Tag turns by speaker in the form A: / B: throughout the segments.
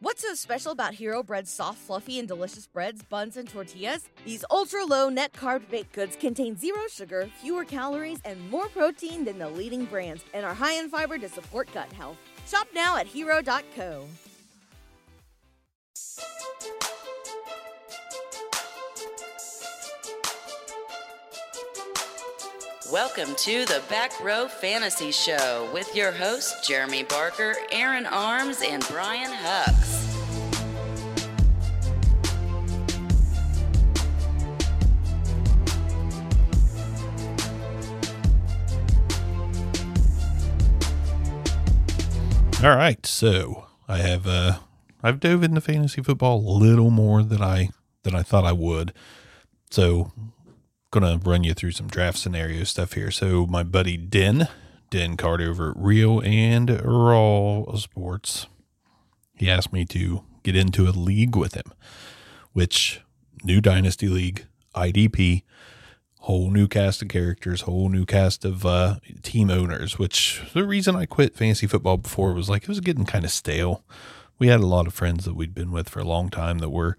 A: What's so special about Hero Bread's soft, fluffy, and delicious breads, buns, and tortillas? These ultra low net carb baked goods contain zero sugar, fewer calories, and more protein than the leading brands, and are high in fiber to support gut health. Shop now at hero.co.
B: Welcome to the Back Row Fantasy Show with your hosts, Jeremy Barker, Aaron Arms, and Brian Hucks.
C: All right, so I have uh I've dove into fantasy football a little more than I than I thought I would. So gonna run you through some draft scenario stuff here. So my buddy Den, Den Card over at Real and Raw Sports, he asked me to get into a league with him, which new dynasty league, IDP, whole new cast of characters, whole new cast of uh, team owners. Which the reason I quit fantasy football before was like it was getting kind of stale. We had a lot of friends that we'd been with for a long time that were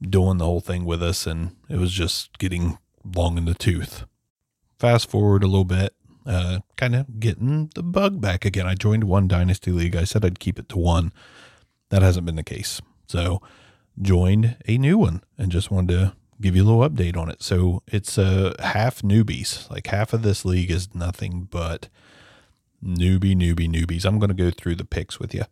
C: doing the whole thing with us, and it was just getting long in the tooth. Fast forward a little bit, uh, kind of getting the bug back again. I joined one dynasty league. I said I'd keep it to one. That hasn't been the case. So joined a new one and just wanted to give you a little update on it. So it's uh, half newbies. Like half of this league is nothing but newbie, newbie, newbies. I'm going to go through the picks with you.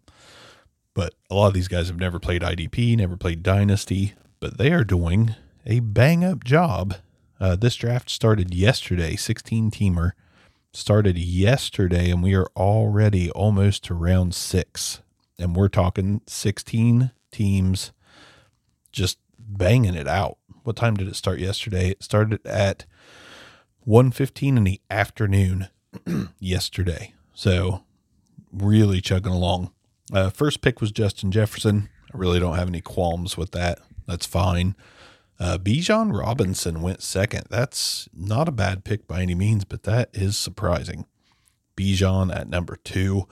C: But a lot of these guys have never played IDP, never played Dynasty, but they are doing a bang up job. Uh, this draft started yesterday, 16 teamer started yesterday, and we are already almost to round six. And we're talking 16 teams just banging it out. What time did it start yesterday? It started at 1:15 in the afternoon yesterday. So really chugging along. Uh, first pick was Justin Jefferson. I really don't have any qualms with that. That's fine. Uh, Bijan Robinson went second. That's not a bad pick by any means, but that is surprising. Bijan at number two.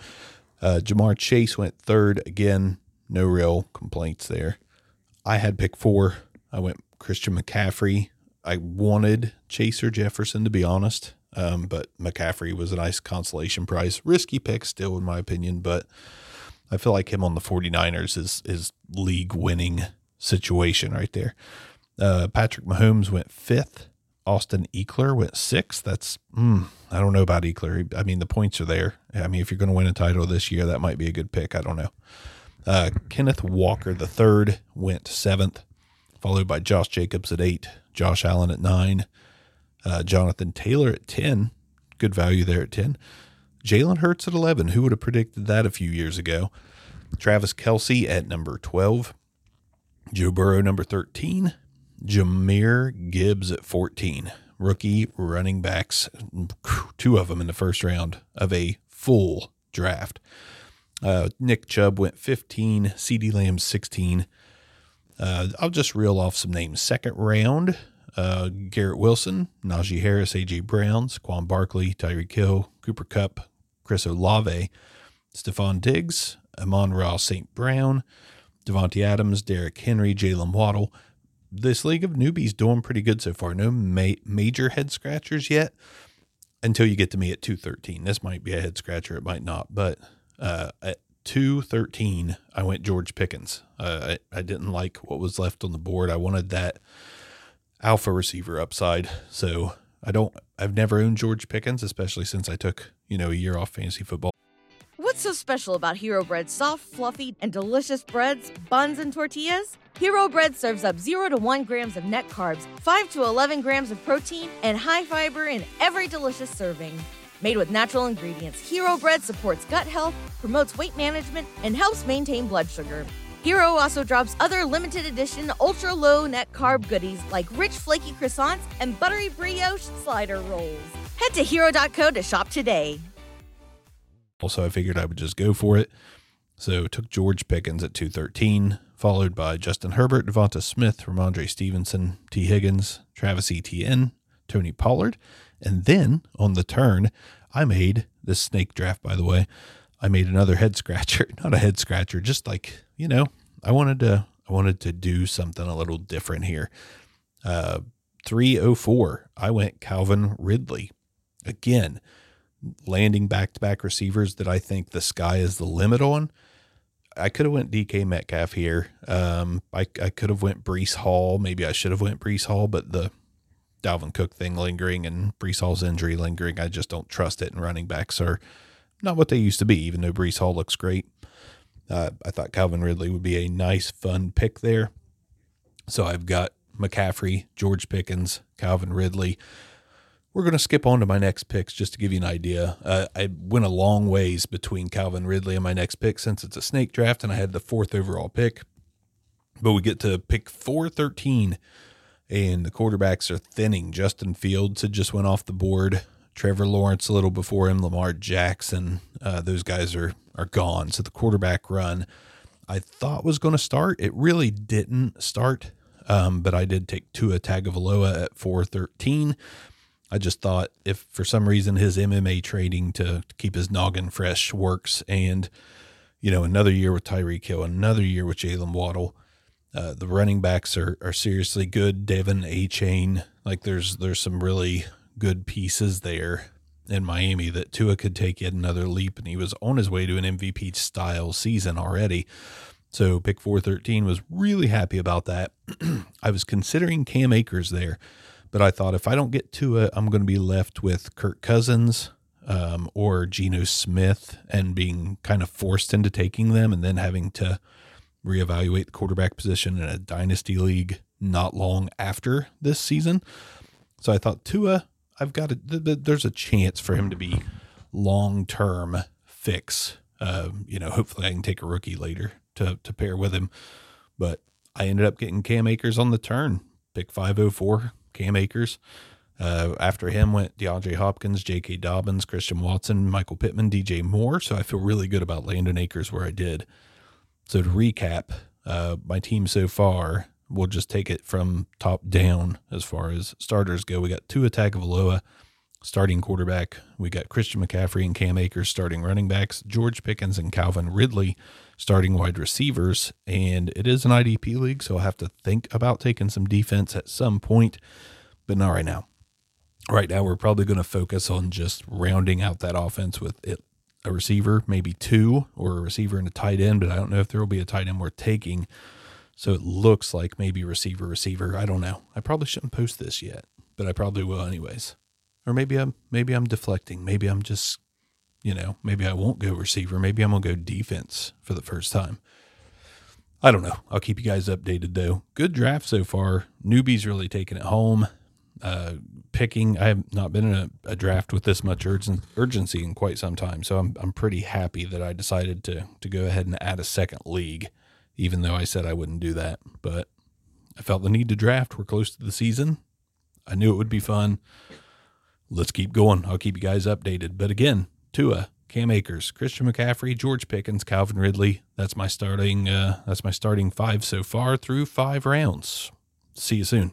C: Uh, Ja'Marr Chase went third. Again, no real complaints there. I had pick four. I went Christian McCaffrey. I wanted Chaser Jefferson, to be honest, um, but McCaffrey was a nice consolation prize. Risky pick still, in my opinion, but I feel like him on the 49ers is, is league winning situation right there. Uh, Patrick Mahomes went fifth. Austin Ekeler went sixth. That's, mm, I don't know about Ekeler. I mean, the points are there. I mean, if you're going to win a title this year, that might be a good pick. I don't know. Uh, Kenneth Walker the third went seventh, followed by Josh Jacobs at eight, Josh Allen at nine, uh, Jonathan Taylor at ten, good value there at ten, Jalen Hurts at eleven. Who would have predicted that a few years ago? Travis Kelce at number twelve, Joe Burrow number thirteen, Jahmyr Gibbs at fourteen. Rookie running backs, two of them in the first round of a full draft. Uh, Nick Chubb went 15, CeeDee Lamb 16. Uh, I'll just reel off some names. Second round, uh, Garrett Wilson, Najee Harris, AJ Browns, Quan Barkley, Tyreek Hill, Cooper Kupp, Chris Olave, Stefon Diggs, Amon-Ra St. Brown, Davante Adams, Derrick Henry, Jalen Waddle. This league of newbies doing pretty good so far. No ma- major head scratchers yet until you get to me at 213. This might be a head scratcher, it might not, but uh, at 213, I went George Pickens. Uh, I, I didn't like what was left on the board. I wanted that alpha receiver upside. So I don't, I've never owned George Pickens, especially since I took, you know, a year off fantasy football.
A: What's so special about Hero Bread's soft, fluffy, and delicious breads, buns, and tortillas? Hero Bread serves up 0 to 1 grams of net carbs, 5 to 11 grams of protein, and high fiber in every delicious serving. Made with natural ingredients, Hero Bread supports gut health, promotes weight management, and helps maintain blood sugar. Hero also drops other limited edition ultra low net carb goodies like rich flaky croissants and buttery brioche slider rolls. Head to hero.co to shop today.
C: Also, I figured I would just go for it. So took George Pickens at 213, followed by Justin Herbert, DeVonta Smith, Rhamondre Stevenson, Tee Higgins, Travis Etienne, Tony Pollard. And then on the turn, I made this snake draft, by the way. I made another head scratcher, not a head scratcher, just like, you know, I wanted to I wanted to do something a little different here. Uh, 304, I went Calvin Ridley. Again, landing back to back receivers that I think the sky is the limit on. I could have went DK Metcalf here. Um, I, I could have went Breece Hall. Maybe I should have went Breece Hall, but the Dalvin Cook thing lingering and Breece Hall's injury lingering, I just don't trust it. And running backs are not what they used to be, even though Breece Hall looks great. Uh, I thought Calvin Ridley would be a nice, fun pick there. So I've got McCaffrey, George Pickens, Calvin Ridley. We're going to skip on to my next picks just to give you an idea. Uh, I went a long ways between Calvin Ridley and my next pick since it's a snake draft and I had the fourth overall pick. But we get to pick 413 and the quarterbacks are thinning. Justin Fields had just went off the board. Trevor Lawrence a little before him, Lamar Jackson. Uh, those guys are are gone. So the quarterback run I thought was going to start. It really didn't start, um, but I did take Tua Tagovailoa at 413. I just thought if for some reason his MMA trading to, to keep his noggin fresh works, and you know another year with Tyreek Hill, another year with Jalen Waddle, uh, the running backs are are seriously good. De'Von Achane, like there's there's some really good pieces there in Miami that Tua could take yet another leap, and he was on his way to an MVP style season already. So pick 413 was really happy about that. I was considering Cam Akers there, but I thought if I don't get Tua, I'm going to be left with Kirk Cousins um, or Geno Smith and being kind of forced into taking them and then having to reevaluate the quarterback position in a dynasty league not long after this season. So I thought Tua I've got a, th- th- there's a chance for him to be long term fix. Um, you know, hopefully I can take a rookie later to to pair with him. But I ended up getting Cam Akers on the turn, pick 504, Cam Akers. Uh, after him went DeAndre Hopkins, J.K. Dobbins, Christian Watson, Michael Pittman, DJ Moore. So I feel really good about Landon Akers where I did. So to recap, uh, my team so far we'll just take it from top down as far as starters go. We got Tua Tagovailoa, starting quarterback. We got Christian McCaffrey and Cam Akers starting running backs. George Pickens and Calvin Ridley starting wide receivers. And it is an IDP league, so I'll have to think about taking some defense at some point, but not right now. Right now, we're probably going to focus on just rounding out that offense with it, a receiver, maybe two, or a receiver and a tight end, but I don't know if there will be a tight end worth taking so it looks like maybe receiver, receiver. I don't know. I probably shouldn't post this yet, but I probably will anyways. Or maybe I'm maybe I'm deflecting. Maybe I'm just, you know, maybe I won't go receiver. Maybe I'm gonna go defense for the first time. I don't know. I'll keep you guys updated though. Good draft so far. Newbies really taking it home. Uh, picking. I have not been in a, a draft with this much urgen, urgency in quite some time, so I'm I'm pretty happy that I decided to to go ahead and add a second league even though I said I wouldn't do that. But I felt the need to draft. We're close to the season. I knew it would be fun. Let's keep going. I'll keep you guys updated. But again, Tua, Cam Akers, Christian McCaffrey, George Pickens, Calvin Ridley. That's my starting. Uh, that's my starting five so far through five rounds. See you soon.